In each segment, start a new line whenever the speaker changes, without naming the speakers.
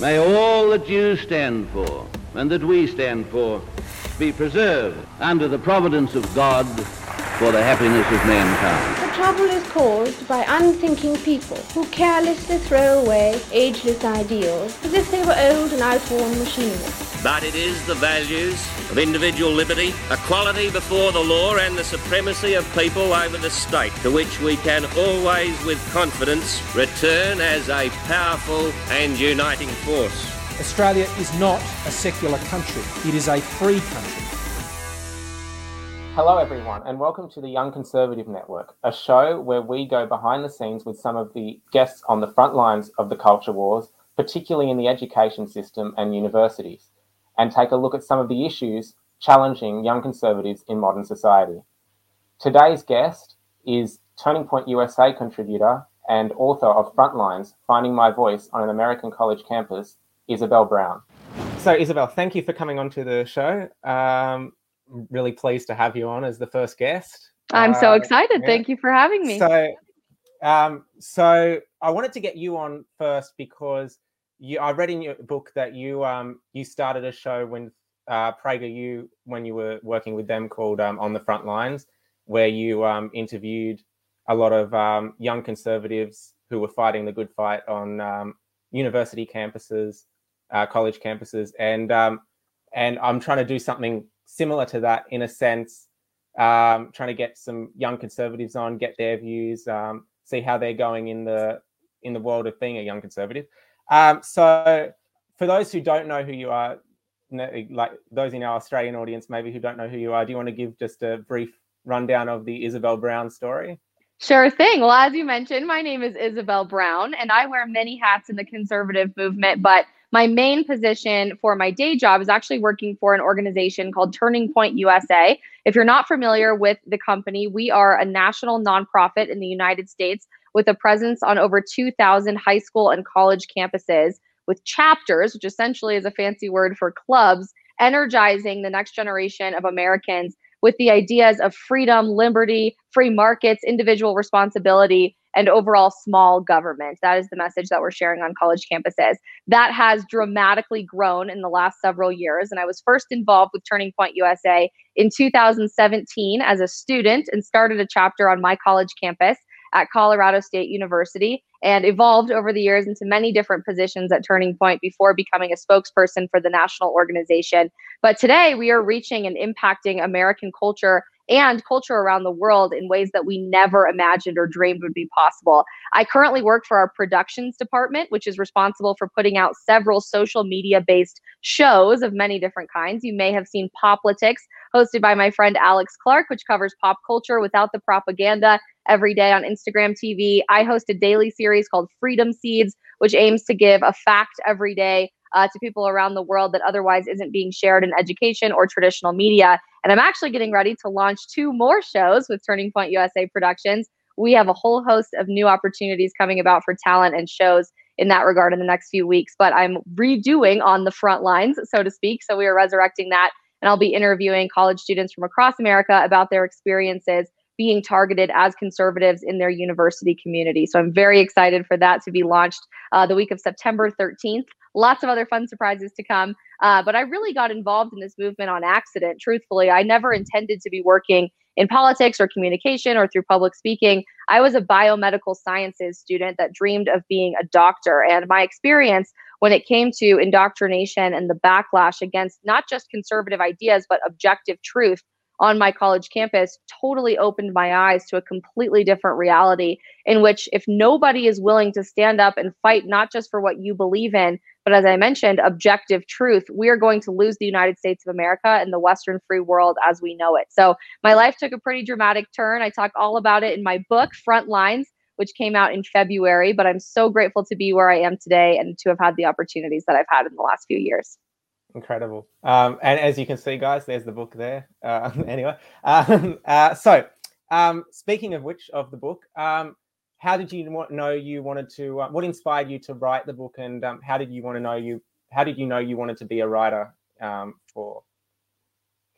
May all that you stand for and that we stand for be preserved under the providence of God for the happiness of mankind.
The trouble is caused by unthinking people who carelessly throw away ageless ideals as if they were old and outworn machinery.
But it is the values of individual liberty, equality before the law, and the supremacy of people over the state to which we can always, with confidence, return as a powerful and uniting force.
Australia is not a secular country, it is a free country.
Hello, everyone, and welcome to the Young Conservative Network, a show where we go behind the scenes with some of the guests on the front lines of the culture wars, particularly in the education system and universities, and take a look at some of the issues challenging young conservatives in modern society. Today's guest is Turning Point USA contributor and author of Frontlines Finding My Voice on an American College Campus, Isabel Brown. So, Isabel, thank you for coming onto the show. Um, really pleased to have you on as the first guest.
I'm so uh, excited. Yeah. Thank you for having me.
So, um, so I wanted to get you on first because you. I read in your book that you um, you started a show when uh, PragerU when you were working with them called um, On the Front Lines, where you um, interviewed a lot of um, young conservatives who were fighting the good fight on um, university campuses, uh, college campuses, and um, and I'm trying to do something similar to that in a sense, um, trying to get some young conservatives on, get their views, um, see how they're going in the in the world of being a young conservative. Um, so, for those who don't know who you are, like those in our Australian audience, maybe who don't know who you are, do you want to give just a brief rundown of the Isabel Brown story?
Sure thing. Well, as you mentioned, my name is Isabel Brown, and I wear many hats in the conservative movement, but my main position for my day job is actually working for an organization called Turning Point USA. If you're not familiar with the company, we are a national nonprofit in the United States with a presence on over 2,000 high school and college campuses with chapters, which essentially is a fancy word for clubs, energizing the next generation of Americans with the ideas of freedom, liberty, free markets, individual responsibility, and overall small government. That is the message that we're sharing on college campuses. That has dramatically grown in the last several years. And I was first involved with Turning Point USA in 2017 as a student and started a chapter on my college campus at Colorado State University and evolved over the years into many different positions at Turning Point before becoming a spokesperson for the national organization. But today we are reaching and impacting American culture and culture around the world in ways that we never imagined or dreamed would be possible. I currently work for our productions department, which is responsible for putting out several social media based shows of many different kinds. You may have seen Poplitics, hosted by my friend Alex Clark, which covers pop culture without the propaganda every day on Instagram TV. I host a daily series called Freedom Seeds, which aims to give a fact every day uh, to people around the world that otherwise isn't being shared in education or traditional media. And I'm actually getting ready to launch two more shows with Turning Point USA Productions. We have a whole host of new opportunities coming about for talent and shows in that regard in the next few weeks. But I'm redoing on the front lines, so to speak. So we are resurrecting that. And I'll be interviewing college students from across America about their experiences being targeted as conservatives in their university community. So I'm very excited for that to be launched uh, the week of September 13th. Lots of other fun surprises to come. Uh, but I really got involved in this movement on accident, truthfully. I never intended to be working in politics or communication or through public speaking. I was a biomedical sciences student that dreamed of being a doctor. And my experience when it came to indoctrination and the backlash against not just conservative ideas, but objective truth on my college campus totally opened my eyes to a completely different reality in which if nobody is willing to stand up and fight not just for what you believe in but as i mentioned objective truth we are going to lose the united states of america and the western free world as we know it. So my life took a pretty dramatic turn. I talk all about it in my book front lines which came out in february but i'm so grateful to be where i am today and to have had the opportunities that i've had in the last few years
incredible. Um, and as you can see, guys, there's the book there. Uh, anyway, um, uh, so um, speaking of which, of the book, um, how did you know you wanted to? Uh, what inspired you to write the book, and um, how did you want to know you? How did you know you wanted to be a writer um, for?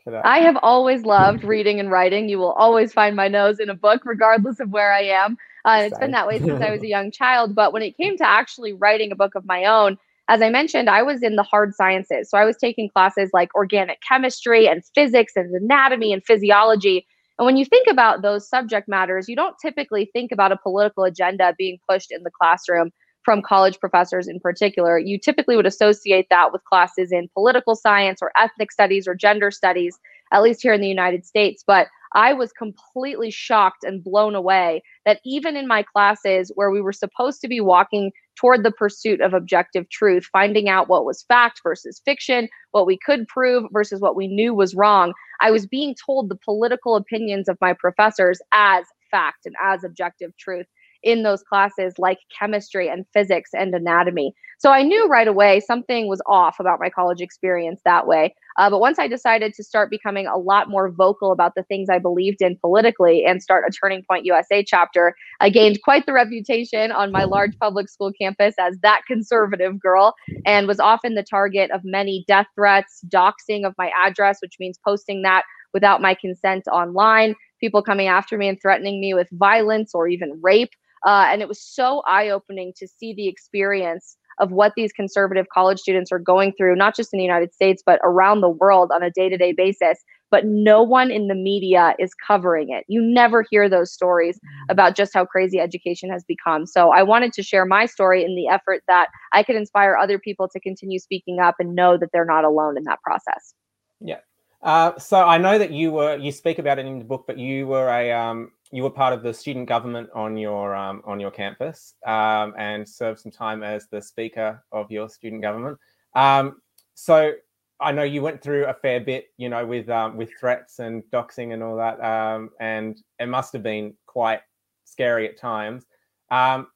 For that? I have always loved reading and writing. You will always find my nose in a book, regardless of where I am. Uh, it's been that way since I was a young child. But when it came to actually writing a book of my own, as I mentioned, I was in the hard sciences. So I was taking classes like organic chemistry and physics and anatomy and physiology. And when you think about those subject matters, you don't typically think about a political agenda being pushed in the classroom from college professors in particular. You typically would associate that with classes in political science or ethnic studies or gender studies, at least here in the United States. But I was completely shocked and blown away that even in my classes where we were supposed to be walking toward the pursuit of objective truth, finding out what was fact versus fiction, what we could prove versus what we knew was wrong, I was being told the political opinions of my professors as fact and as objective truth in those classes like chemistry and physics and anatomy. So I knew right away something was off about my college experience that way. Uh, but once I decided to start becoming a lot more vocal about the things I believed in politically and start a Turning Point USA chapter, I gained quite the reputation on my large public school campus as that conservative girl and was often the target of many death threats, doxing of my address, which means posting that without my consent online, people coming after me and threatening me with violence or even rape. Uh, and it was so eye opening to see the experience of what these conservative college students are going through, not just in the United States, but around the world on a day to day basis. But no one in the media is covering it. You never hear those stories mm-hmm. about just how crazy education has become. So I wanted to share my story in the effort that I could inspire other people to continue speaking up and know that they're not alone in that process.
Yeah. Uh, so I know that you were you speak about it in the book, but you were a um, you were part of the student government on your um, on your campus um, and served some time as the speaker of your student government. Um, so I know you went through a fair bit, you know, with um, with threats and doxing and all that, um, and it must have been quite scary at times. Um,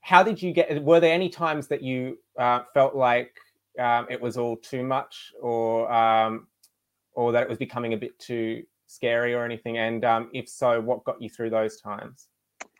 how did you get? Were there any times that you uh, felt like it was all too much, or or that it was becoming a bit too scary or anything? And um, if so, what got you through those times?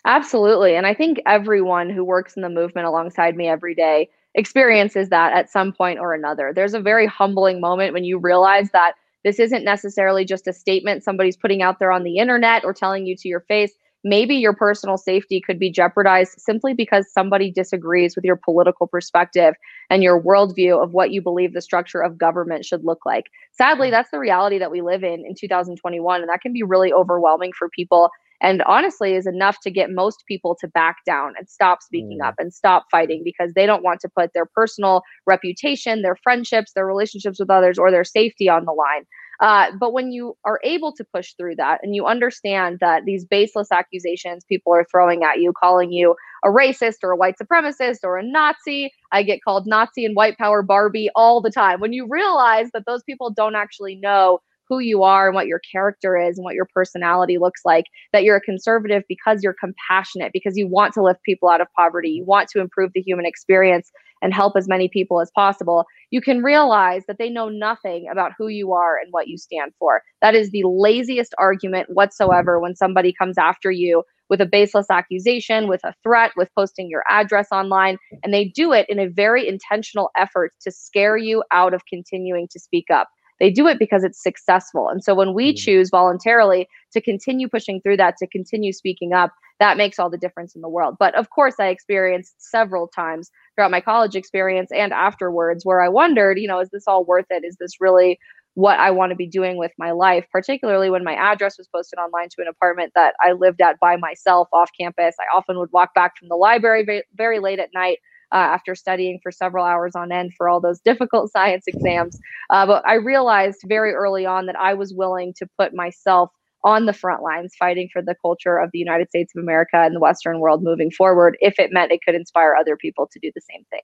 Absolutely. And I think everyone who works in the movement alongside me every day experiences that at some point or another. There's a very humbling moment when you realize that this isn't necessarily just a statement somebody's putting out there on the internet or telling you to your face maybe your personal safety could be jeopardized simply because somebody disagrees with your political perspective and your worldview of what you believe the structure of government should look like. Sadly, that's the reality that we live in in 2021, and that can be really overwhelming for people. And honestly, is enough to get most people to back down and stop speaking mm. up and stop fighting because they don't want to put their personal reputation, their friendships, their relationships with others, or their safety on the line. Uh, but when you are able to push through that and you understand that these baseless accusations people are throwing at you, calling you a racist or a white supremacist or a Nazi, I get called Nazi and white power Barbie all the time. When you realize that those people don't actually know who you are and what your character is and what your personality looks like, that you're a conservative because you're compassionate, because you want to lift people out of poverty, you want to improve the human experience and help as many people as possible, you can realize that they know nothing about who you are and what you stand for. That is the laziest argument whatsoever when somebody comes after you with a baseless accusation, with a threat, with posting your address online. And they do it in a very intentional effort to scare you out of continuing to speak up. They do it because it's successful. And so when we mm. choose voluntarily to continue pushing through that, to continue speaking up, that makes all the difference in the world. But of course, I experienced several times throughout my college experience and afterwards where I wondered, you know, is this all worth it? Is this really what I want to be doing with my life, particularly when my address was posted online to an apartment that I lived at by myself off campus. I often would walk back from the library very, very late at night uh, after studying for several hours on end for all those difficult science exams. Uh, but I realized very early on that I was willing to put myself on the front lines fighting for the culture of the United States of America and the Western world moving forward if it meant it could inspire other people to do the same thing.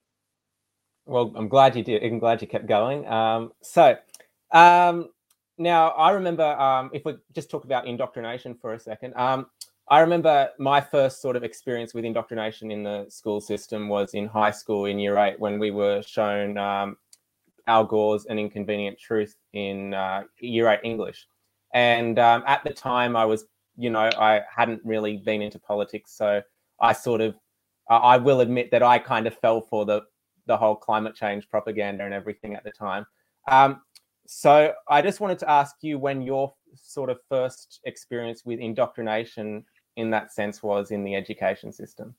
Well, I'm glad you did. I'm glad you kept going. Um, so, um, now I remember um, if we just talk about indoctrination for a second. I remember my first sort of experience with indoctrination in the school system was in high school in year eight when we were shown um, Al Gore's An Inconvenient Truth in uh, year eight English. And um, at the time, I was, you know, I hadn't really been into politics. So I sort of, I will admit that I kind of fell for the, the whole climate change propaganda and everything at the time. Um, so I just wanted to ask you when your sort of first experience with indoctrination in that sense was in the education system?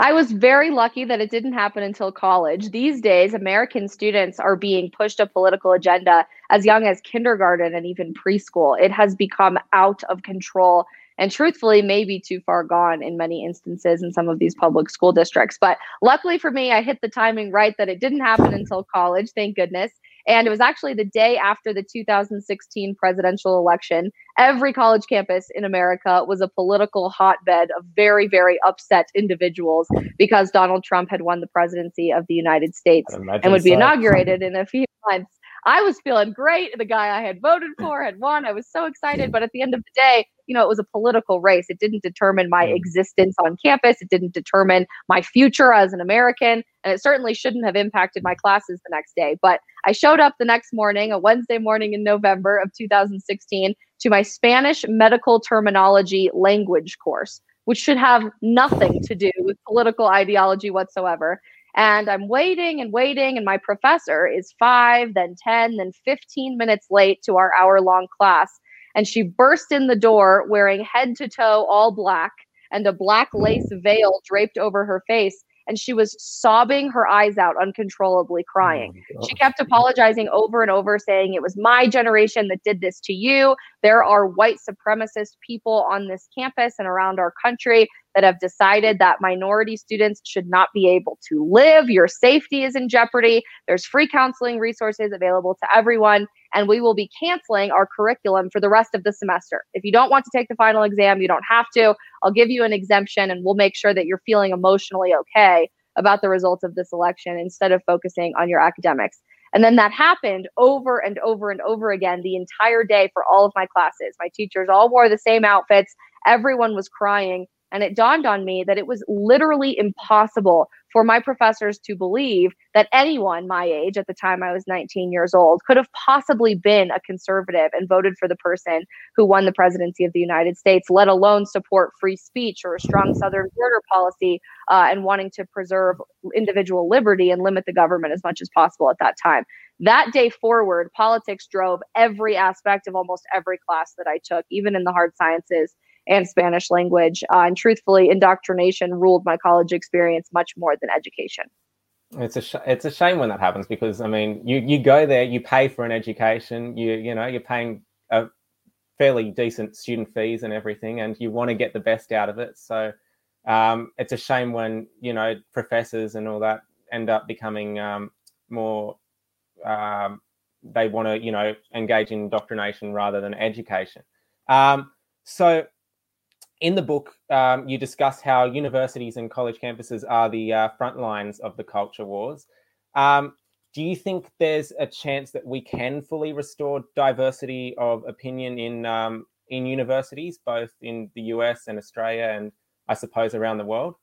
I was very lucky that it didn't happen until college. These days, American students are being pushed a political agenda as young as kindergarten and even preschool. It has become out of control and truthfully maybe too far gone in many instances in some of these public school districts. But luckily for me, I hit the timing right that it didn't happen until college, thank goodness. And it was actually the day after the 2016 presidential election. Every college campus in America was a political hotbed of very, very upset individuals because Donald Trump had won the presidency of the United States and would be so. inaugurated in a few months. I was feeling great. The guy I had voted for had won. I was so excited. But at the end of the day, you know, it was a political race. It didn't determine my hmm. existence on campus. It didn't determine my future as an American. And it certainly shouldn't have impacted my classes the next day. But I showed up the next morning, a Wednesday morning in November of 2016, to my Spanish medical terminology language course, which should have nothing to do with political ideology whatsoever. And I'm waiting and waiting, and my professor is five, then 10, then 15 minutes late to our hour long class. And she burst in the door wearing head to toe all black and a black lace veil draped over her face and she was sobbing her eyes out, uncontrollably crying. Oh she kept apologizing over and over, saying, It was my generation that did this to you. There are white supremacist people on this campus and around our country that have decided that minority students should not be able to live. Your safety is in jeopardy. There's free counseling resources available to everyone and we will be canceling our curriculum for the rest of the semester. If you don't want to take the final exam, you don't have to. I'll give you an exemption and we'll make sure that you're feeling emotionally okay about the results of this election instead of focusing on your academics. And then that happened over and over and over again the entire day for all of my classes. My teachers all wore the same outfits. Everyone was crying. And it dawned on me that it was literally impossible for my professors to believe that anyone my age at the time I was 19 years old could have possibly been a conservative and voted for the person who won the presidency of the United States, let alone support free speech or a strong Southern border policy uh, and wanting to preserve individual liberty and limit the government as much as possible at that time. That day forward, politics drove every aspect of almost every class that I took, even in the hard sciences and Spanish language. Uh, and truthfully, indoctrination ruled my college experience much more than education.
It's a sh- it's a shame when that happens because I mean you you go there you pay for an education you you know you're paying a fairly decent student fees and everything and you want to get the best out of it so um, it's a shame when you know professors and all that end up becoming um, more um, they want to you know engage in indoctrination rather than education um, so in the book, um, you discuss how universities and college campuses are the uh, front lines of the culture wars. Um, do you think there's a chance that we can fully restore diversity of opinion in um, in universities, both in the US and Australia, and I suppose around the world?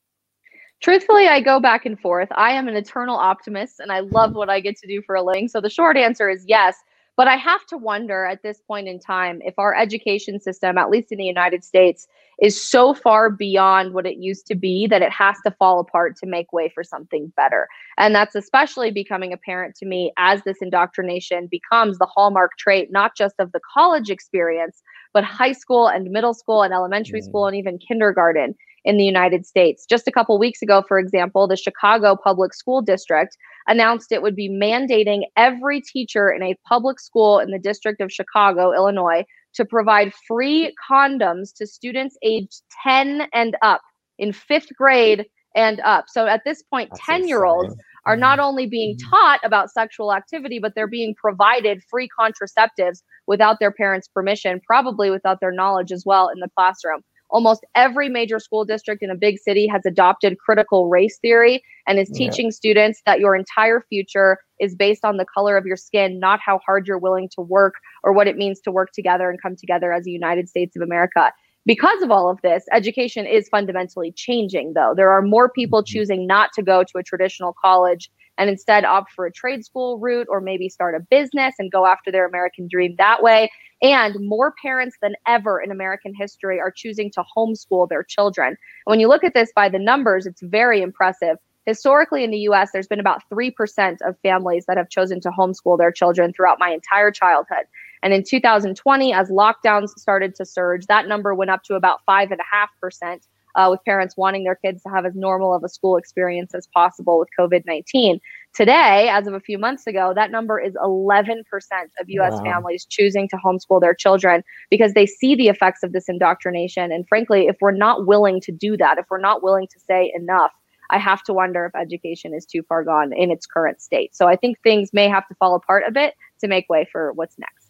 Truthfully, I go back and forth. I am an eternal optimist, and I love what I get to do for a living. So the short answer is yes. But I have to wonder at this point in time if our education system, at least in the United States, is so far beyond what it used to be that it has to fall apart to make way for something better. And that's especially becoming apparent to me as this indoctrination becomes the hallmark trait, not just of the college experience, but high school and middle school and elementary mm. school and even kindergarten in the United States. Just a couple weeks ago, for example, the Chicago Public School District announced it would be mandating every teacher in a public school in the District of Chicago, Illinois, to provide free condoms to students aged 10 and up in fifth grade and up. So at this point, 10 year olds are not mm-hmm. only being mm-hmm. taught about sexual activity, but they're being provided free contraceptives without their parents' permission, probably without their knowledge as well in the classroom almost every major school district in a big city has adopted critical race theory and is teaching yeah. students that your entire future is based on the color of your skin, not how hard you're willing to work or what it means to work together and come together as a United States of America. Because of all of this, education is fundamentally changing, though. There are more people mm-hmm. choosing not to go to a traditional college and instead opt for a trade school route or maybe start a business and go after their American dream that way. And more parents than ever in American history are choosing to homeschool their children. And when you look at this by the numbers, it's very impressive. Historically, in the US, there's been about 3% of families that have chosen to homeschool their children throughout my entire childhood. And in 2020, as lockdowns started to surge, that number went up to about 5.5%. uh, with parents wanting their kids to have as normal of a school experience as possible with COVID 19. Today, as of a few months ago, that number is 11% of US wow. families choosing to homeschool their children because they see the effects of this indoctrination. And frankly, if we're not willing to do that, if we're not willing to say enough, I have to wonder if education is too far gone in its current state. So I think things may have to fall apart a bit to make way for what's next.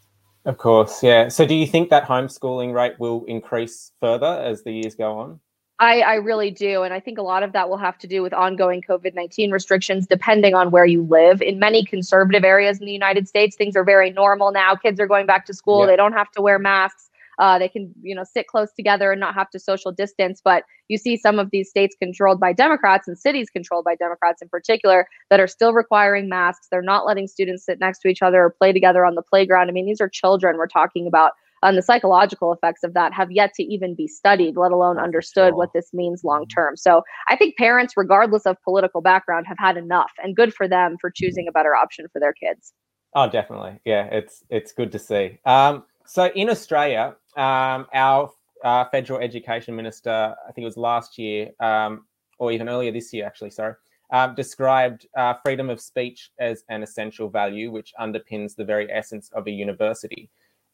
Of course, yeah. So do you think that homeschooling rate will increase further as the years go on?
I, I really do. And I think a lot of that will have to do with ongoing COVID 19 restrictions, depending on where you live. In many conservative areas in the United States, things are very normal now. Kids are going back to school, yeah. they don't have to wear masks. Uh, they can, you know, sit close together and not have to social distance. But you see some of these states controlled by Democrats and cities controlled by Democrats in particular that are still requiring masks. They're not letting students sit next to each other or play together on the playground. I mean, these are children we're talking about. And the psychological effects of that have yet to even be studied, let alone understood what this means long mm-hmm. term. So I think parents, regardless of political background, have had enough, and good for them for choosing a better option for their kids.
Oh, definitely. Yeah, it's it's good to see. Um, so in Australia, um, our uh, federal education minister, I think it was last year, um, or even earlier this year, actually, sorry, um, described uh, freedom of speech as an essential value, which underpins the very essence of a university.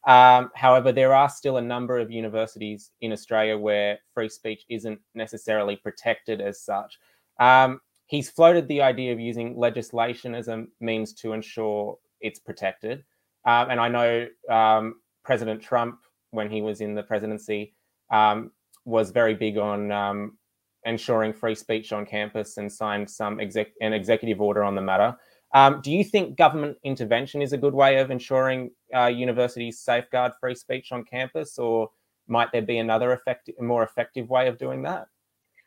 Um, however, there are still a number of universities in Australia where free speech isn't necessarily protected as such. Um, he's floated the idea of using legislation as a means to ensure it's protected. Um, and I know um, President Trump, when he was in the presidency, um, was very big on um, ensuring free speech on campus and signed some exec- an executive order on the matter. Um, do you think government intervention is a good way of ensuring uh, universities safeguard free speech on campus, or might there be another effective, more effective way of doing that?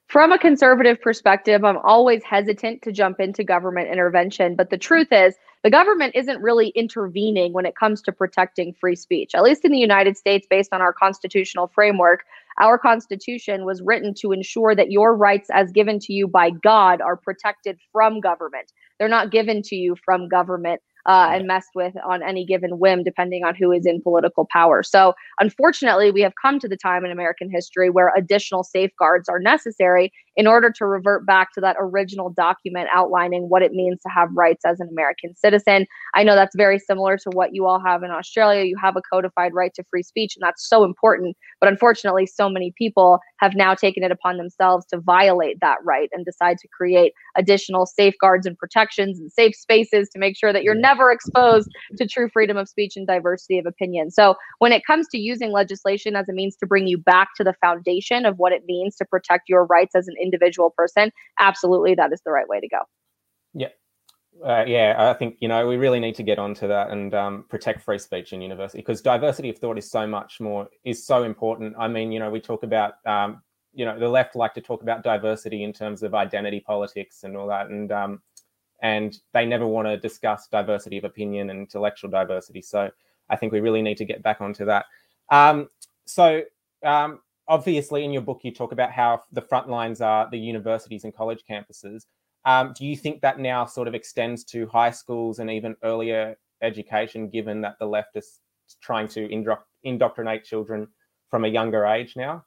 From a conservative perspective, I'm always hesitant to jump into government intervention. But the truth is, the government isn't really intervening when it comes to protecting free speech. At least in the United States, based on our constitutional framework, our Constitution was written to ensure that your rights, as given to you by God, are protected from government. They're not given to you from government uh, and messed with on any given whim, depending on who is in political power. So, unfortunately, we have come to the time in American history where additional safeguards are necessary in order to revert back to that original document outlining what it means to have rights as an American citizen. I know that's very similar to what you all have in Australia. You have a codified right to free speech, and that's so important. But unfortunately, so many people have now taken it upon themselves to violate that right and decide to create additional safeguards and protections and safe spaces to make sure that you're never exposed to true freedom of speech and diversity of opinion. So, when it comes to using legislation as a means to bring you back to the foundation of what it means to protect your rights as an individual person, absolutely that is the right way to go.
Yeah. Uh, yeah, I think you know we really need to get onto that and um, protect free speech in university because diversity of thought is so much more is so important. I mean, you know, we talk about um, you know the left like to talk about diversity in terms of identity politics and all that, and um, and they never want to discuss diversity of opinion and intellectual diversity. So I think we really need to get back onto that. Um, so um, obviously in your book you talk about how the front lines are the universities and college campuses um, do you think that now sort of extends to high schools and even earlier education given that the left is trying to indoctrinate children from a younger age now?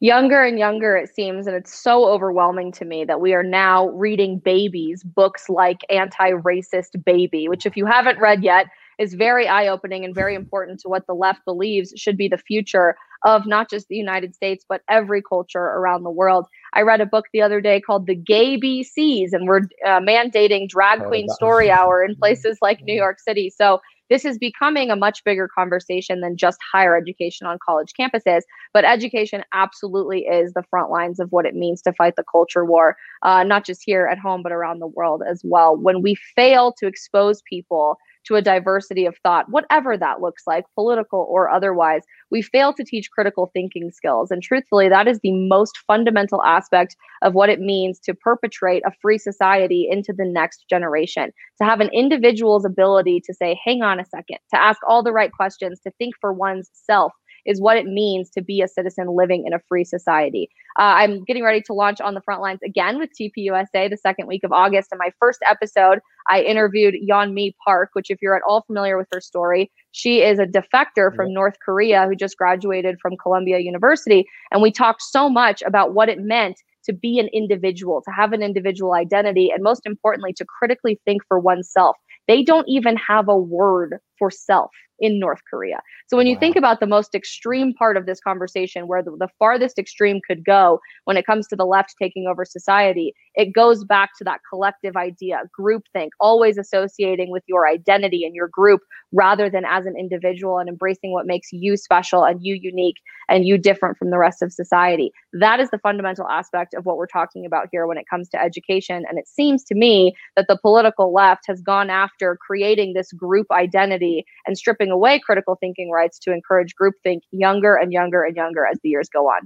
Younger and younger it seems and it's so overwhelming to me that we are now reading babies books like anti-racist baby which if you haven't read yet is very eye-opening and very important to what the left believes should be the future of not just the United States, but every culture around the world. I read a book the other day called The Gay BCs, and we're uh, mandating drag queen story hour in places like New York City. So this is becoming a much bigger conversation than just higher education on college campuses. But education absolutely is the front lines of what it means to fight the culture war, uh, not just here at home, but around the world as well. When we fail to expose people to a diversity of thought, whatever that looks like, political or otherwise, we fail to teach critical thinking skills. And truthfully, that is the most fundamental aspect of what it means to perpetrate a free society into the next generation. To have an individual's ability to say, hang on a second, to ask all the right questions, to think for one's self is what it means to be a citizen living in a free society. Uh, I'm getting ready to launch on the front lines again with TPUSA the second week of August. And my first episode, I interviewed Yeonmi Park, which, if you're at all familiar with her story, she is a defector from North Korea who just graduated from Columbia University. And we talked so much about what it meant to be an individual, to have an individual identity, and most importantly, to critically think for oneself. They don't even have a word for self in North Korea. So when you think about the most extreme part of this conversation, where the, the, farthest extreme could go when it comes to the left taking over society, it goes back to that collective idea, groupthink, always associating with your identity and your group rather than as an individual and embracing what makes you special and you unique and you different from the rest of society. That is the fundamental aspect of what we're talking about here when it comes to education. And it seems to me that the political left has gone after creating this group identity and stripping away critical thinking rights to encourage groupthink younger and younger and younger as the years go on.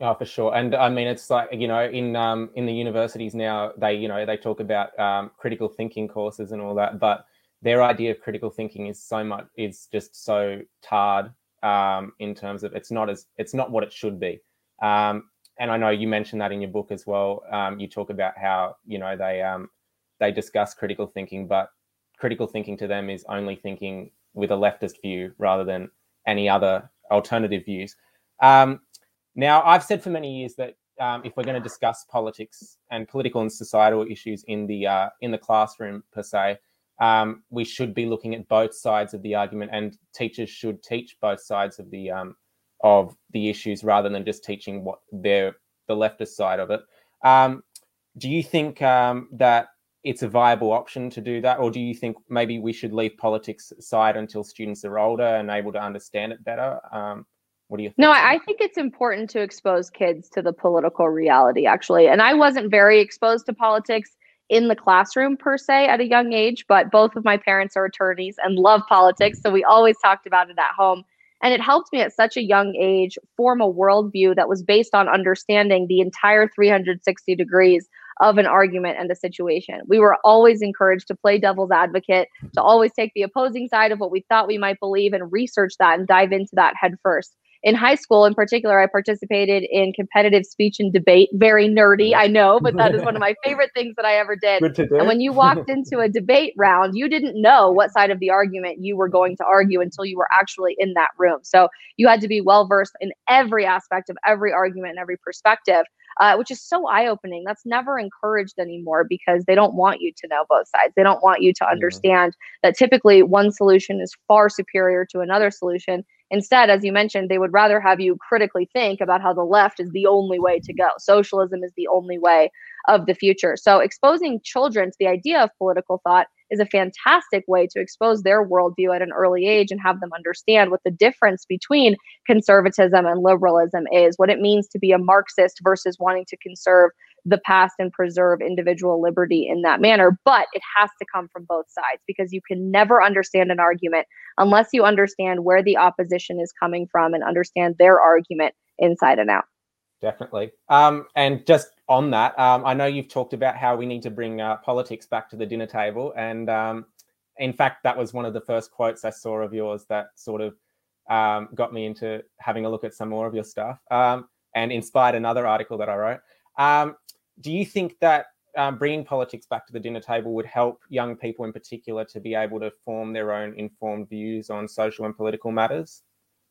Oh, for sure. And I mean, it's like you know, in um, in the universities now, they you know they talk about um, critical thinking courses and all that, but their idea of critical thinking is so much is just so tarred um, in terms of it's not as it's not what it should be. Um, and I know you mentioned that in your book as well. Um, you talk about how you know they um, they discuss critical thinking, but critical thinking to them is only thinking with a leftist view rather than any other alternative views. Um, now, I've said for many years that um, if we're going to discuss politics and political and societal issues in the uh, in the classroom per se, um, we should be looking at both sides of the argument, and teachers should teach both sides of the um, of the issues rather than just teaching what their the leftist side of it. Um, do you think um, that it's a viable option to do that, or do you think maybe we should leave politics aside until students are older and able to understand it better? Um, what do you? Think?
No, I think it's important to expose kids to the political reality, actually. And I wasn't very exposed to politics in the classroom per se at a young age, but both of my parents are attorneys and love politics, so we always talked about it at home. And it helped me at such a young age form a worldview that was based on understanding the entire 360 degrees of an argument and the situation. We were always encouraged to play devil's advocate, to always take the opposing side of what we thought we might believe and research that and dive into that head first. In high school, in particular, I participated in competitive speech and debate. Very nerdy, I know, but that is one of my favorite things that I ever did. And when you walked into a debate round, you didn't know what side of the argument you were going to argue until you were actually in that room. So you had to be well versed in every aspect of every argument and every perspective uh, which is so eye opening. That's never encouraged anymore because they don't want you to know both sides. They don't want you to understand that typically one solution is far superior to another solution. Instead, as you mentioned, they would rather have you critically think about how the left is the only way to go. Socialism is the only way of the future. So, exposing children to the idea of political thought is a fantastic way to expose their worldview at an early age and have them understand what the difference between conservatism and liberalism is, what it means to be a Marxist versus wanting to conserve the past and preserve individual liberty in that manner. But it has to come from both sides because you can never understand an argument unless you understand where the opposition is coming from and understand their argument inside and out.
Definitely. Um, and just on that, um, I know you've talked about how we need to bring uh, politics back to the dinner table. And um, in fact, that was one of the first quotes I saw of yours that sort of um, got me into having a look at some more of your stuff um, and inspired another article that I wrote. Um, do you think that bringing politics back to the dinner table would help young people in particular to be able to form their own informed views on social and political matters?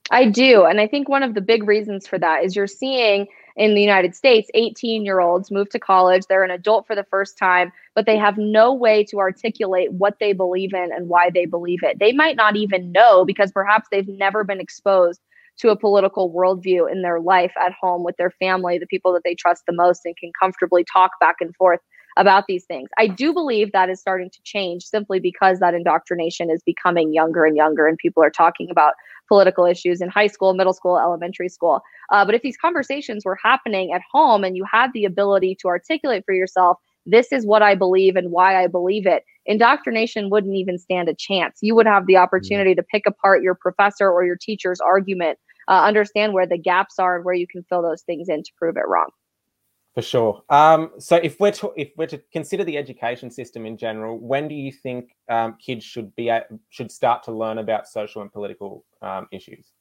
I do. And I think one of the big reasons for that is you're seeing in the United States 18 year olds move to college. They're an adult for the first time, but they have no way to articulate what they believe in and why they believe it. They might not even know because perhaps they've never been exposed to a political worldview in their life at home with their family, the people that they trust the most, and can comfortably talk back and forth about these things. I do believe that is starting to change simply because that indoctrination is becoming younger and younger, and people are talking about political issues in high school, middle school, elementary school. Uh, but if these conversations were happening at home and you had the ability to articulate for yourself, this is what I believe and why I believe it, indoctrination wouldn't even stand a chance. You would have the opportunity to pick apart your professor or your teacher's argument, uh, understand where the gaps are and where you can fill those things in to prove it wrong.
For sure. Um, so if we're to, if we're to consider the education system in general, when do you think um, kids should be at, should start to learn about social and political um, issues?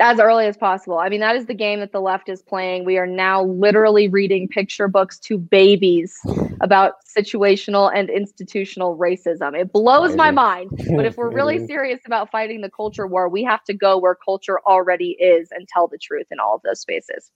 as early as possible. I mean, that is the game that the left is playing. We are now literally reading picture books to babies about situational and institutional racism. It blows my mind. But if we're really serious about fighting the culture war, we have to go where culture already is and tell the truth in all of those spaces.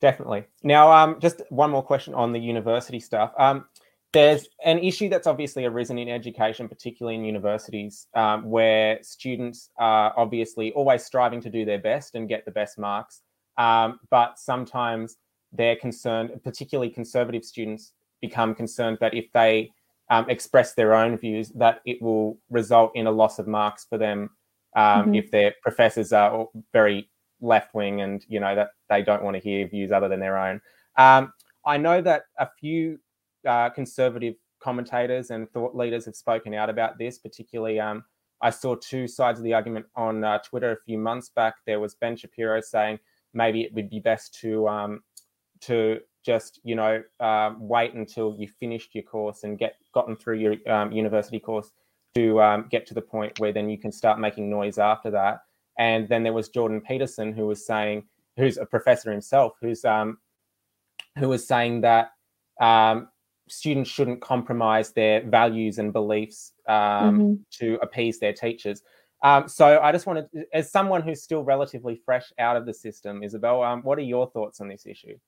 Definitely. Now, um, just one more question on the university stuff. Um, there's an issue that's obviously arisen in education, particularly in universities, um, where students are obviously always striving to do their best and get the best marks. Um, but sometimes they're concerned, particularly conservative students, become concerned that if they um, express their own views, that it will result in a loss of marks for them um, mm-hmm. if their professors are very left wing and you know that they don't want to hear views other than their own. Um, I know that a few uh, conservative commentators and thought leaders have spoken out about this. Particularly, um, I saw two sides of the argument on uh, Twitter a few months back. There was Ben Shapiro saying maybe it would be best to um, to just you know uh, wait until you finished your course and get gotten through your um, university course to um, get to the point where then you can start making noise after that. And then there was Jordan Peterson who was saying, who's a professor himself, who's um, who was saying that um, students shouldn't compromise their values and beliefs um, mm-hmm. to appease their teachers. Um, so I just wanted, as someone who's still relatively fresh out of the system, Isabel, um, what are your thoughts on this issue?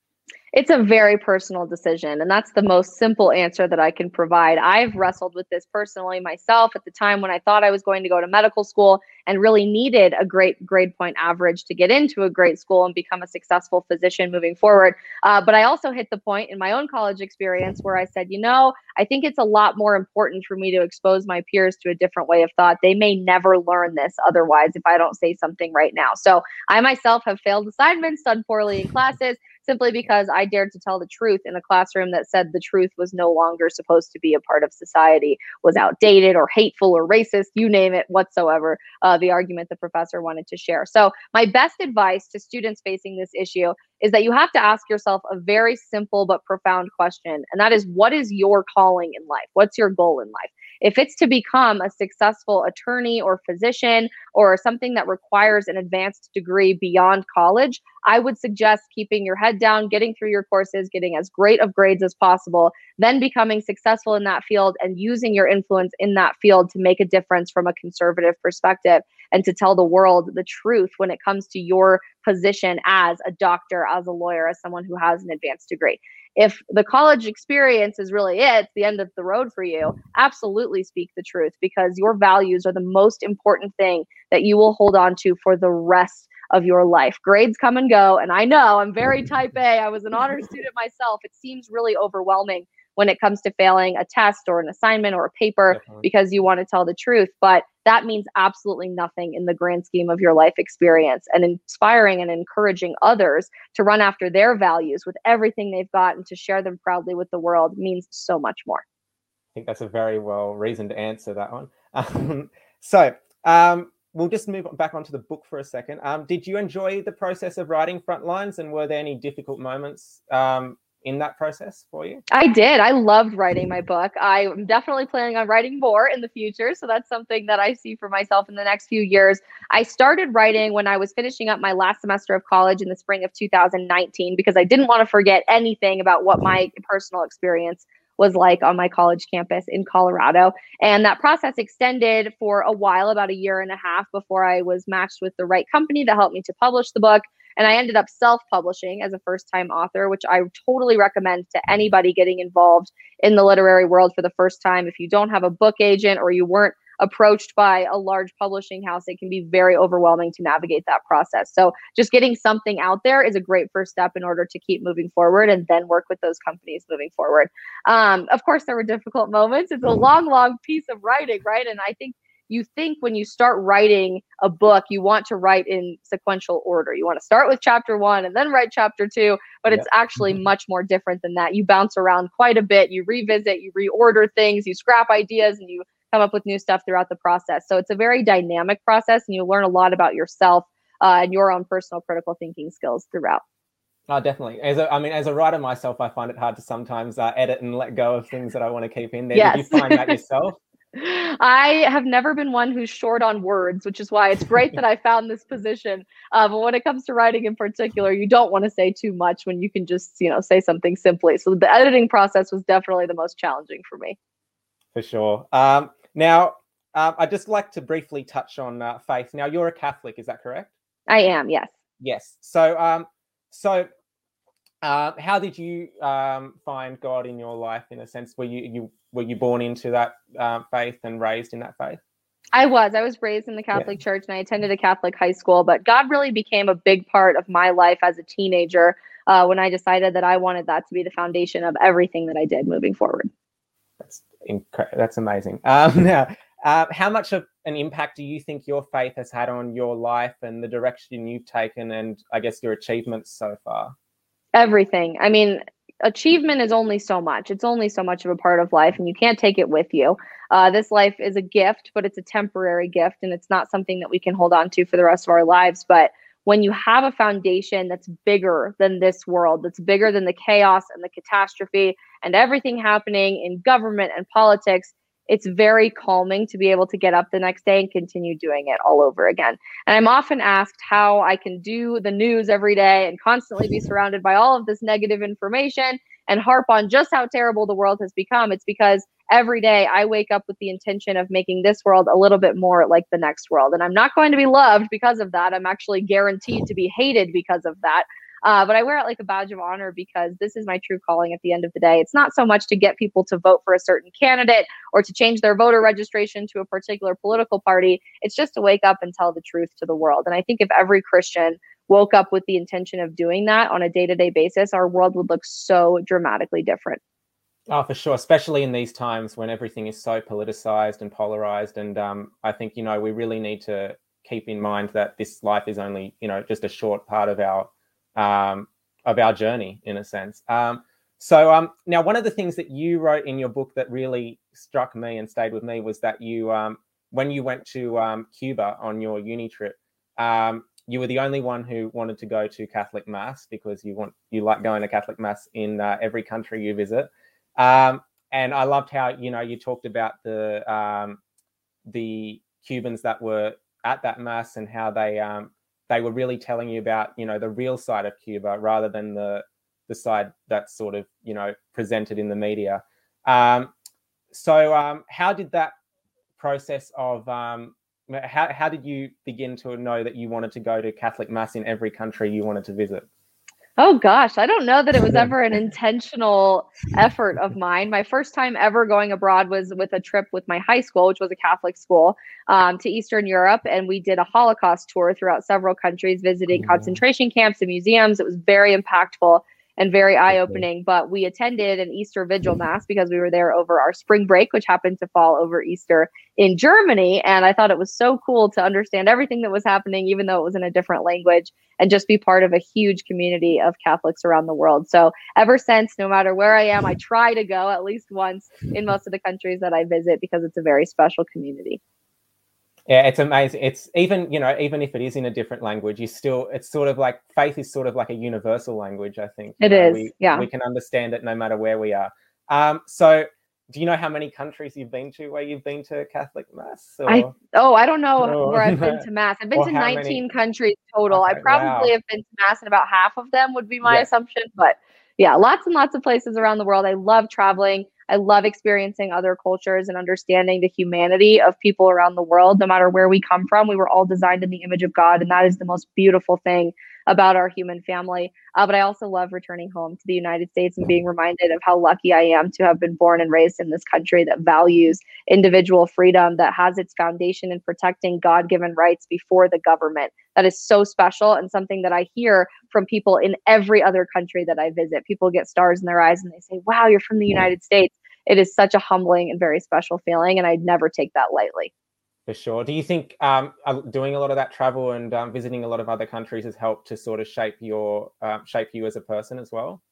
It's a very personal decision and that's the most simple answer that i can provide. I've wrestled with this personally myself at the time when i thought i was going to go to medical school and really needed a great grade point average to get into a great school and become a successful physician moving forward. Uh, but i also hit the point in my own college experience where i said you know i think it's a lot more important for me to expose my peers to a different way of thought. They may never learn this otherwise if i don't say something right now. So i myself have failed assignments done poorly in classes simply because I dared to tell the truth in a classroom that said the truth was no longer supposed to be a part of society, was outdated or hateful or racist, you name it whatsoever, uh, the argument the professor wanted to share. So, my best advice to students facing this issue is that you have to ask yourself a very simple but profound question. And that is, what is your calling in life? What's your goal in life? If it's to become a successful attorney or physician or something that requires an advanced degree beyond college, I would suggest keeping your head down, getting through your courses, getting as great of grades as possible, then becoming successful in that field and using your influence in that field to make a difference from a conservative perspective and to tell the world the truth when it comes to your position as a doctor, as a lawyer, as someone who has an advanced degree if the college experience is really it, it's the end of the road for you, absolutely speak the truth because your values are the most important thing that you will hold on to for the rest of your life. Grades come and go. And I know I'm very type A. I was an honor student myself. It seems really overwhelming when it comes to failing a test or an assignment or a paper Definitely. because you want to tell the truth. But that means absolutely nothing in the grand scheme of your life experience. And inspiring and encouraging others to run after their values with everything they've got and to share them proudly with the world means so much more.
I think that's a very well reasoned answer, that one. Um, so, um, we'll just move back onto the book for a second. Um, did you enjoy the process of writing Frontlines, and were there any difficult moments um, in that process for you?
I did. I loved writing my book. I'm definitely planning on writing more in the future. So that's something that I see for myself in the next few years. I started writing when I was finishing up my last semester of college in the spring of 2019 because I didn't want to forget anything about what my personal experience was like on my college campus in Colorado. And that process extended for a while, about a year and a half before I was matched with the right company that helped me to publish the book. And I ended up self publishing as a first time author, which I totally recommend to anybody getting involved in the literary world for the first time. If you don't have a book agent or you weren't approached by a large publishing house, it can be very overwhelming to navigate that process. So, just getting something out there is a great first step in order to keep moving forward and then work with those companies moving forward. Um, of course, there were difficult moments. It's a long, long piece of writing, right? And I think you think when you start writing a book, you want to write in sequential order. You want to start with chapter one and then write chapter two, but it's actually mm-hmm. much more different than that. You bounce around quite a bit, you revisit, you reorder things, you scrap ideas, and you come up with new stuff throughout the process. So it's a very dynamic process, and you learn a lot about yourself uh, and your own personal critical thinking skills throughout.
Oh, definitely. As a, I mean, as a writer myself, I find it hard to sometimes uh, edit and let go of things that I want to keep in there. Yes. Did you find that yourself?
I have never been one who's short on words, which is why it's great that I found this position. Uh, but when it comes to writing in particular, you don't want to say too much when you can just, you know, say something simply. So the editing process was definitely the most challenging for me.
For sure. Um, now, uh, I'd just like to briefly touch on uh, faith. Now, you're a Catholic, is that correct?
I am, yes.
Yes. So, um, so uh, how did you um, find God in your life? In a sense, were you you were you born into that uh, faith and raised in that faith?
I was. I was raised in the Catholic yeah. Church and I attended a Catholic high school, but God really became a big part of my life as a teenager uh, when I decided that I wanted that to be the foundation of everything that I did moving forward.
That's incredible. That's amazing. Um, now, uh, how much of an impact do you think your faith has had on your life and the direction you've taken, and I guess your achievements so far?
everything. I mean, achievement is only so much. It's only so much of a part of life, and you can't take it with you. Uh, this life is a gift, but it's a temporary gift, and it's not something that we can hold on to for the rest of our lives. But when you have a foundation that's bigger than this world, that's bigger than the chaos and the catastrophe and everything happening in government and politics, it's very calming to be able to get up the next day and continue doing it all over again. And I'm often asked how I can do the news every day and constantly be surrounded by all of this negative information and harp on just how terrible the world has become. It's because every day I wake up with the intention of making this world a little bit more like the next world. And I'm not going to be loved because of that. I'm actually guaranteed to be hated because of that. Uh, but I wear it like a badge of honor because this is my true calling at the end of the day. It's not so much to get people to vote for a certain candidate or to change their voter registration to a particular political party. It's just to wake up and tell the truth to the world. And I think if every Christian woke up with the intention of doing that on a day to day basis, our world would look so dramatically different.
Oh, for sure, especially in these times when everything is so politicized and polarized. And um, I think, you know, we really need to keep in mind that this life is only, you know, just a short part of our um, of our journey in a sense. Um, so um, now, one of the things that you wrote in your book that really struck me and stayed with me was that you, um, when you went to um, Cuba on your uni trip, um, you were the only one who wanted to go to Catholic mass because you want you like going to Catholic mass in uh, every country you visit. Um, and I loved how you know you talked about the um, the Cubans that were at that mass and how they um, they were really telling you about you know the real side of Cuba rather than the the side that's sort of you know presented in the media. Um, so um, how did that process of um, how how did you begin to know that you wanted to go to Catholic mass in every country you wanted to visit?
Oh gosh, I don't know that it was ever an intentional effort of mine. My first time ever going abroad was with a trip with my high school, which was a Catholic school, um, to Eastern Europe, and we did a Holocaust tour throughout several countries, visiting concentration camps and museums. It was very impactful and very eye opening. But we attended an Easter Vigil mm-hmm. Mass because we were there over our spring break, which happened to fall over Easter in Germany. And I thought it was so cool to understand everything that was happening, even though it was in a different language, and just be part of a huge community of Catholics around the world. So ever since, no matter where I am, I try to go at least once in most of the countries that I visit because it's a very special community
yeah it's amazing it's even you know even if it is in a different language you still it's sort of like faith is sort of like a universal language i think
It
know,
is,
we,
yeah.
we can understand it no matter where we are. Um so do you know how many countries you've been to where you've been to catholic mass
or, I, oh i don't know or, where i've been to mass. I've been to 19 many? countries total. Okay, i probably wow. have been to mass in about half of them would be my yeah. assumption but yeah lots and lots of places around the world. I love traveling I love experiencing other cultures and understanding the humanity of people around the world, no matter where we come from. We were all designed in the image of God, and that is the most beautiful thing about our human family. Uh, but I also love returning home to the United States and being reminded of how lucky I am to have been born and raised in this country that values individual freedom, that has its foundation in protecting God given rights before the government. That is so special and something that I hear from people in every other country that I visit. People get stars in their eyes and they say, Wow, you're from the United States. It is such a humbling and very special feeling. And I'd never take that lightly.
For sure. Do you think um, doing a lot of that travel and um, visiting a lot of other countries has helped to sort of shape your um, shape you as a person as well?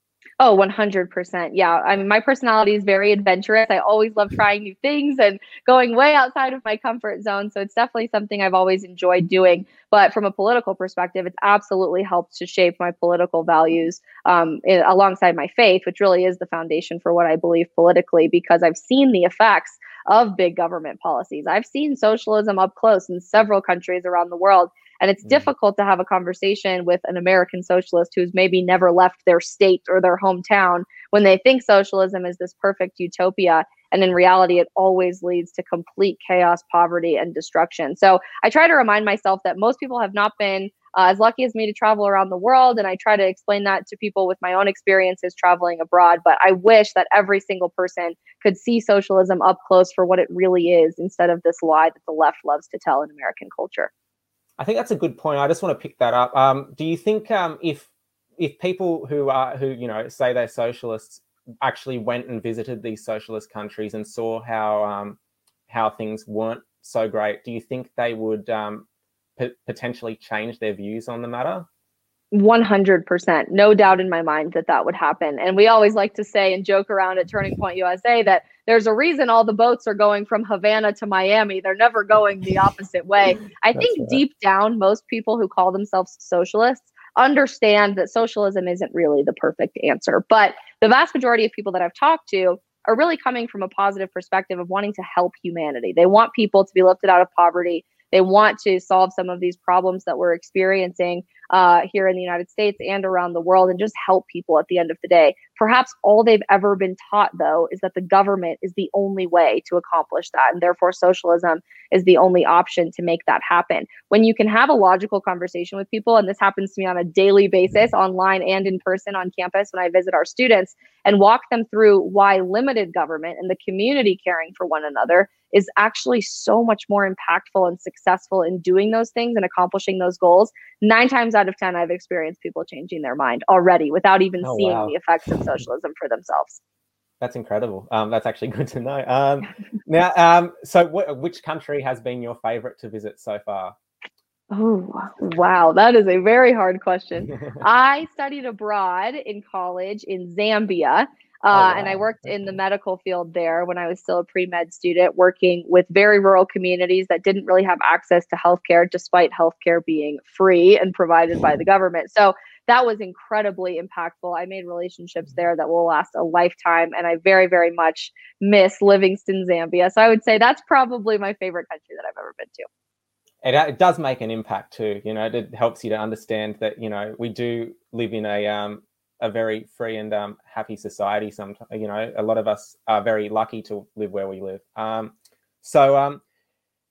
Oh, 100%. Yeah. I mean, my personality is very adventurous. I always love trying new things and going way outside of my comfort zone. So it's definitely something I've always enjoyed doing. But from a political perspective, it's absolutely helped to shape my political values um, in, alongside my faith, which really is the foundation for what I believe politically, because I've seen the effects of big government policies. I've seen socialism up close in several countries around the world. And it's mm. difficult to have a conversation with an American socialist who's maybe never left their state or their hometown when they think socialism is this perfect utopia. And in reality, it always leads to complete chaos, poverty, and destruction. So I try to remind myself that most people have not been uh, as lucky as me to travel around the world. And I try to explain that to people with my own experiences traveling abroad. But I wish that every single person could see socialism up close for what it really is instead of this lie that the left loves to tell in American culture.
I think that's a good point. I just want to pick that up. Um, do you think um, if if people who are who you know say they're socialists actually went and visited these socialist countries and saw how um, how things weren't so great, do you think they would um, p- potentially change their views on the matter?
100%. No doubt in my mind that that would happen. And we always like to say and joke around at Turning Point USA that there's a reason all the boats are going from Havana to Miami. They're never going the opposite way. I think right. deep down, most people who call themselves socialists understand that socialism isn't really the perfect answer. But the vast majority of people that I've talked to are really coming from a positive perspective of wanting to help humanity. They want people to be lifted out of poverty. They want to solve some of these problems that we're experiencing uh, here in the United States and around the world and just help people at the end of the day. Perhaps all they've ever been taught, though, is that the government is the only way to accomplish that. And therefore, socialism is the only option to make that happen. When you can have a logical conversation with people, and this happens to me on a daily basis, online and in person on campus when I visit our students, and walk them through why limited government and the community caring for one another is actually so much more impactful and successful in doing those things and accomplishing those goals. Nine times out of 10, I've experienced people changing their mind already without even oh, seeing wow. the effects of socialism for themselves.
That's incredible. Um, that's actually good to know. Um, now, um, so w- which country has been your favorite to visit so far?
Oh, wow. That is a very hard question. I studied abroad in college in Zambia. Uh, oh, wow. And I worked in the medical field there when I was still a pre med student, working with very rural communities that didn't really have access to healthcare, despite healthcare being free and provided by the government. So that was incredibly impactful. I made relationships there that will last a lifetime. And I very, very much miss Livingstone, Zambia. So I would say that's probably my favorite country that I've ever been to.
It, it does make an impact too. You know, it helps you to understand that, you know, we do live in a, um, a very free and um, happy society. Sometimes, you know, a lot of us are very lucky to live where we live. Um, so um,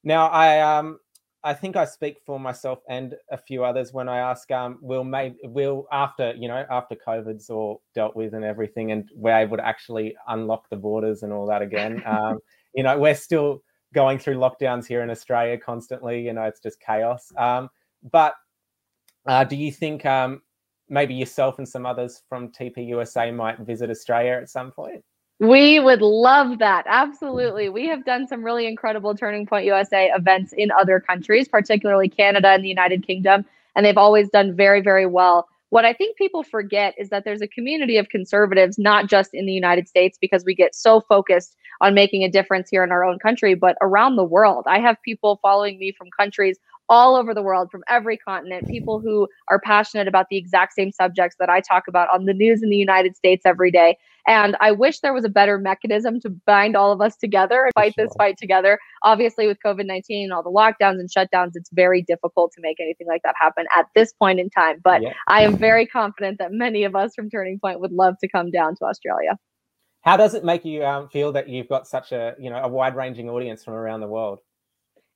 now I um, I think I speak for myself and a few others when I ask, um, will may will after you know after COVID's all dealt with and everything, and we're able to actually unlock the borders and all that again. Um, you know, we're still going through lockdowns here in Australia constantly. You know, it's just chaos. Um, but uh, do you think um, maybe yourself and some others from TP USA might visit Australia at some point?
We would love that. Absolutely. We have done some really incredible Turning Point USA events in other countries, particularly Canada and the United Kingdom, and they've always done very, very well. What I think people forget is that there's a community of conservatives, not just in the United States, because we get so focused on making a difference here in our own country, but around the world. I have people following me from countries all over the world from every continent, people who are passionate about the exact same subjects that I talk about on the news in the United States every day. And I wish there was a better mechanism to bind all of us together and fight this fight together. Obviously, with COVID 19 and all the lockdowns and shutdowns, it's very difficult to make anything like that happen at this point in time. But yeah. I am very confident that many of us from Turning Point would love to come down to Australia.
How does it make you um, feel that you've got such a you know a wide ranging audience from around the world?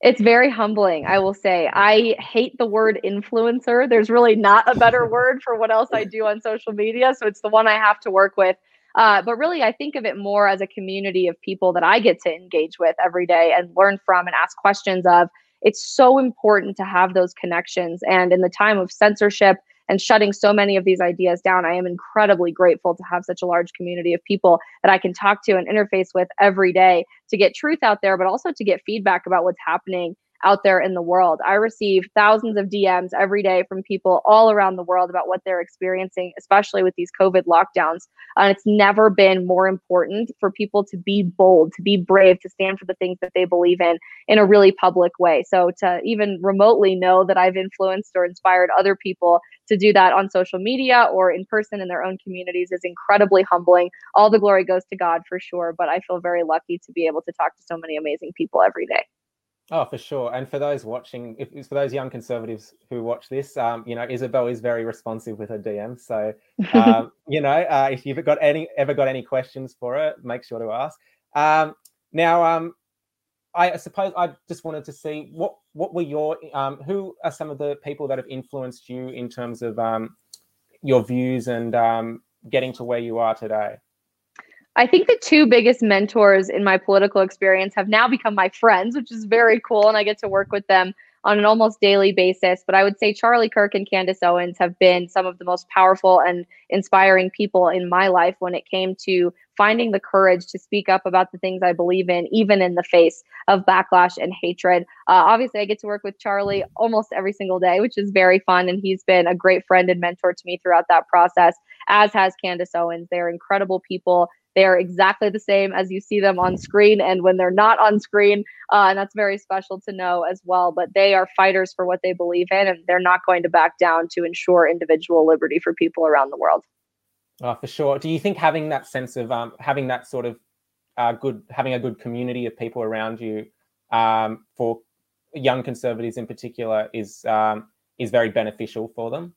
It's very humbling, I will say. I hate the word influencer. There's really not a better word for what else I do on social media. So it's the one I have to work with. Uh, but really, I think of it more as a community of people that I get to engage with every day and learn from and ask questions of. It's so important to have those connections. And in the time of censorship and shutting so many of these ideas down. I am incredibly grateful to have such a large community of people that I can talk to and interface with every day to get truth out there, but also to get feedback about what's happening out there in the world. I receive thousands of DMs every day from people all around the world about what they're experiencing, especially with these COVID lockdowns. And it's never been more important for people to be bold, to be brave, to stand for the things that they believe in in a really public way. So to even remotely know that I've influenced or inspired other people to do that on social media or in person in their own communities is incredibly humbling. All the glory goes to God for sure, but I feel very lucky to be able to talk to so many amazing people every day.
Oh, for sure. And for those watching, if for those young conservatives who watch this, um, you know, Isabel is very responsive with her DMs. So, um, you know, uh, if you've got any ever got any questions for her, make sure to ask. Um, now, um, I suppose I just wanted to see what what were your um, who are some of the people that have influenced you in terms of um, your views and um, getting to where you are today.
I think the two biggest mentors in my political experience have now become my friends, which is very cool, and I get to work with them on an almost daily basis. But I would say Charlie Kirk and Candace Owens have been some of the most powerful and inspiring people in my life when it came to finding the courage to speak up about the things I believe in, even in the face of backlash and hatred. Uh, obviously, I get to work with Charlie almost every single day, which is very fun. And he's been a great friend and mentor to me throughout that process, as has Candace Owens. They're incredible people. They are exactly the same as you see them on screen and when they're not on screen. Uh, and that's very special to know as well. But they are fighters for what they believe in, and they're not going to back down to ensure individual liberty for people around the world.
Oh, for sure. Do you think having that sense of um, having that sort of uh, good, having a good community of people around you um, for young conservatives in particular is um, is very beneficial for them?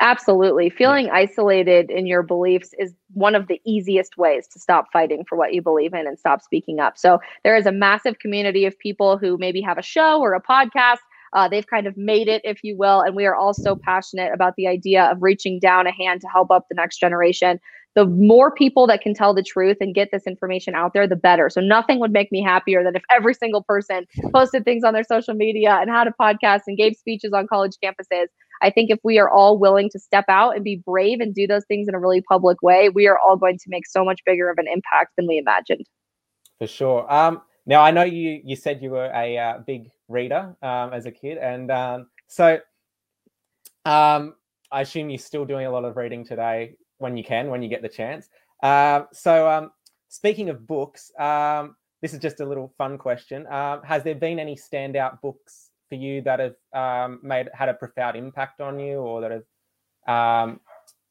Absolutely. Feeling isolated in your beliefs is one of the easiest ways to stop fighting for what you believe in and stop speaking up. So, there is a massive community of people who maybe have a show or a podcast. Uh, they've kind of made it, if you will. And we are all so passionate about the idea of reaching down a hand to help up the next generation. The more people that can tell the truth and get this information out there, the better. So, nothing would make me happier than if every single person posted things on their social media and had a podcast and gave speeches on college campuses I think if we are all willing to step out and be brave and do those things in a really public way, we are all going to make so much bigger of an impact than we imagined.
For sure. Um, now I know you you said you were a uh, big reader um, as a kid, and um, so um, I assume you're still doing a lot of reading today when you can, when you get the chance. Uh, so um, speaking of books, um, this is just a little fun question. Has there been any standout books for you that have um, made had a profound impact on you, or that have um,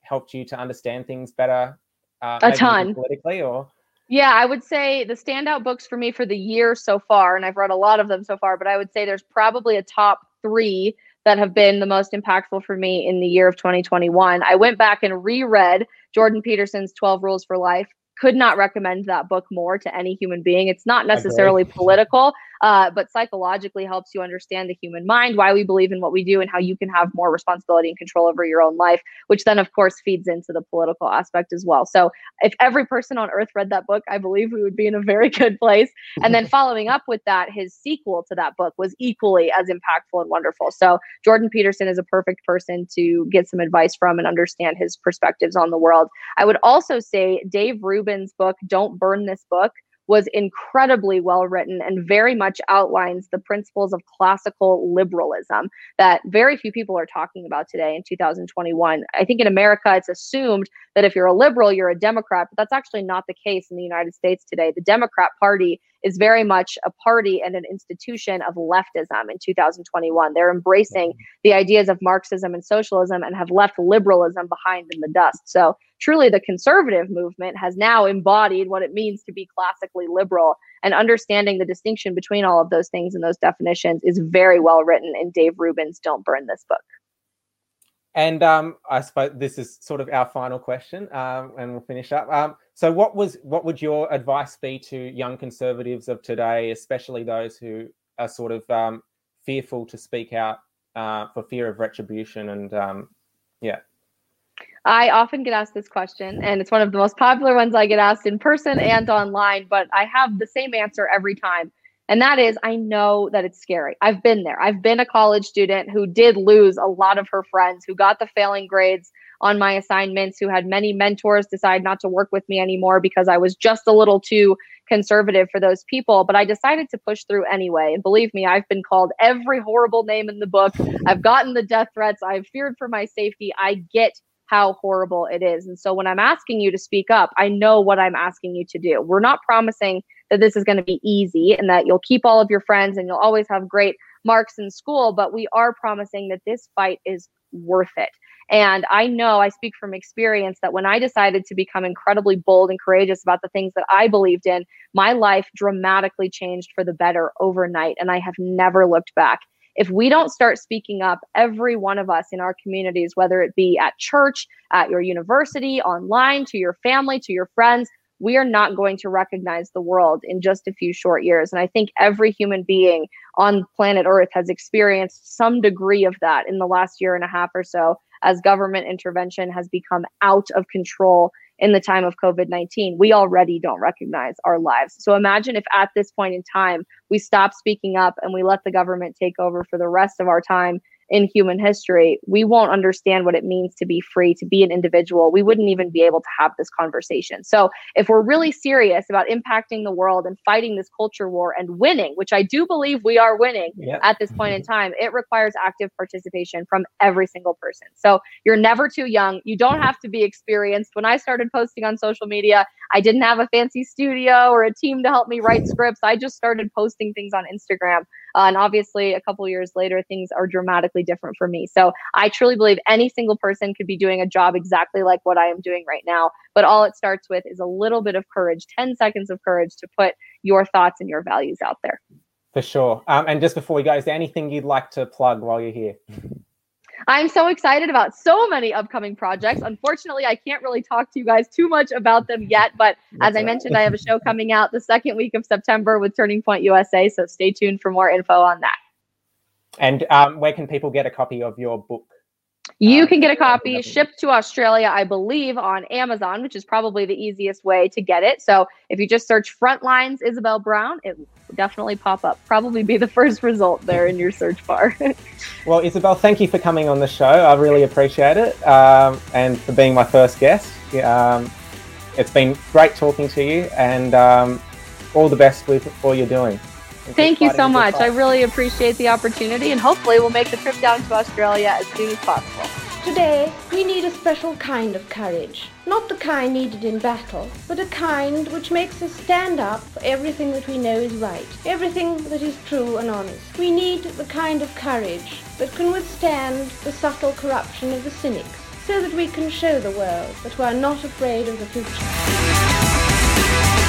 helped you to understand things better?
Uh, a ton
politically, or
yeah, I would say the standout books for me for the year so far, and I've read a lot of them so far, but I would say there's probably a top three that have been the most impactful for me in the year of 2021. I went back and reread Jordan Peterson's 12 Rules for Life. Could not recommend that book more to any human being. It's not necessarily political, uh, but psychologically helps you understand the human mind, why we believe in what we do, and how you can have more responsibility and control over your own life, which then, of course, feeds into the political aspect as well. So, if every person on earth read that book, I believe we would be in a very good place. And then following up with that, his sequel to that book was equally as impactful and wonderful. So, Jordan Peterson is a perfect person to get some advice from and understand his perspectives on the world. I would also say Dave Rubin's book, Don't Burn This Book was incredibly well written and very much outlines the principles of classical liberalism that very few people are talking about today in 2021. I think in America, it's assumed that if you're a liberal, you're a Democrat, but that's actually not the case in the United States today. The Democrat Party is very much a party and an institution of leftism in 2021. They're embracing the ideas of Marxism and socialism and have left liberalism behind in the dust. So, truly, the conservative movement has now embodied what it means to be classically liberal. And understanding the distinction between all of those things and those definitions is very well written in Dave Rubin's Don't Burn This Book.
And um, I suppose this is sort of our final question, um, and we'll finish up. Um, so, what was what would your advice be to young conservatives of today, especially those who are sort of um, fearful to speak out uh, for fear of retribution? And um, yeah,
I often get asked this question, and it's one of the most popular ones I get asked in person and online. But I have the same answer every time, and that is, I know that it's scary. I've been there. I've been a college student who did lose a lot of her friends, who got the failing grades on my assignments, who had many mentors decide not to work with me anymore because I was just a little too conservative for those people. But I decided to push through anyway. And believe me, I've been called every horrible name in the book. I've gotten the death threats. I've feared for my safety. I get how horrible it is. And so when I'm asking you to speak up, I know what I'm asking you to do. We're not promising that this is going to be easy and that you'll keep all of your friends and you'll always have great marks in school, but we are promising that this fight is worth it. And I know I speak from experience that when I decided to become incredibly bold and courageous about the things that I believed in, my life dramatically changed for the better overnight. And I have never looked back. If we don't start speaking up, every one of us in our communities, whether it be at church, at your university, online, to your family, to your friends, we are not going to recognize the world in just a few short years. And I think every human being on planet Earth has experienced some degree of that in the last year and a half or so as government intervention has become out of control in the time of COVID 19. We already don't recognize our lives. So imagine if at this point in time we stop speaking up and we let the government take over for the rest of our time in human history, we won't understand what it means to be free, to be an individual. We wouldn't even be able to have this conversation. So, if we're really serious about impacting the world and fighting this culture war and winning, which I do believe we are winning yep. at this point in mm-hmm. time, it requires active participation from every single person. So, you're never too young. You don't have to be experienced. When I started posting on social media, I didn't have a fancy studio or a team to help me write scripts. I just started posting things on Instagram. Uh, and obviously, a couple years later, things are dramatically different for me. So I truly believe any single person could be doing a job exactly like what I am doing right now. But all it starts with is a little bit of courage, 10 seconds of courage to put your thoughts and your values out there.
For sure. Um, and just before we go, is there anything you'd like to plug while you're here?
I'm so excited about so many upcoming projects. Unfortunately, I can't really talk to you guys too much about them yet, but as I mentioned, I have a show coming out the second week of September with Turning Point USA, so stay tuned for more info on that.
And um, where can people get a copy of your book?
You um, can get a copy shipped to Australia, I believe, on Amazon, which is probably the easiest way to get it. So if you just search Frontlines Isabel Brown, it will definitely pop up. Probably be the first result there in your search bar.
well, Isabel, thank you for coming on the show. I really appreciate it um, and for being my first guest. Um, it's been great talking to you and um, all the best with all you're doing.
Thank you so much. I really appreciate the opportunity, and hopefully, we'll make the trip down to Australia as soon as possible.
Today, we need a special kind of courage. Not the kind needed in battle, but a kind which makes us stand up for everything that we know is right, everything that is true and honest. We need the kind of courage that can withstand the subtle corruption of the cynics, so that we can show the world that we are not afraid of the future.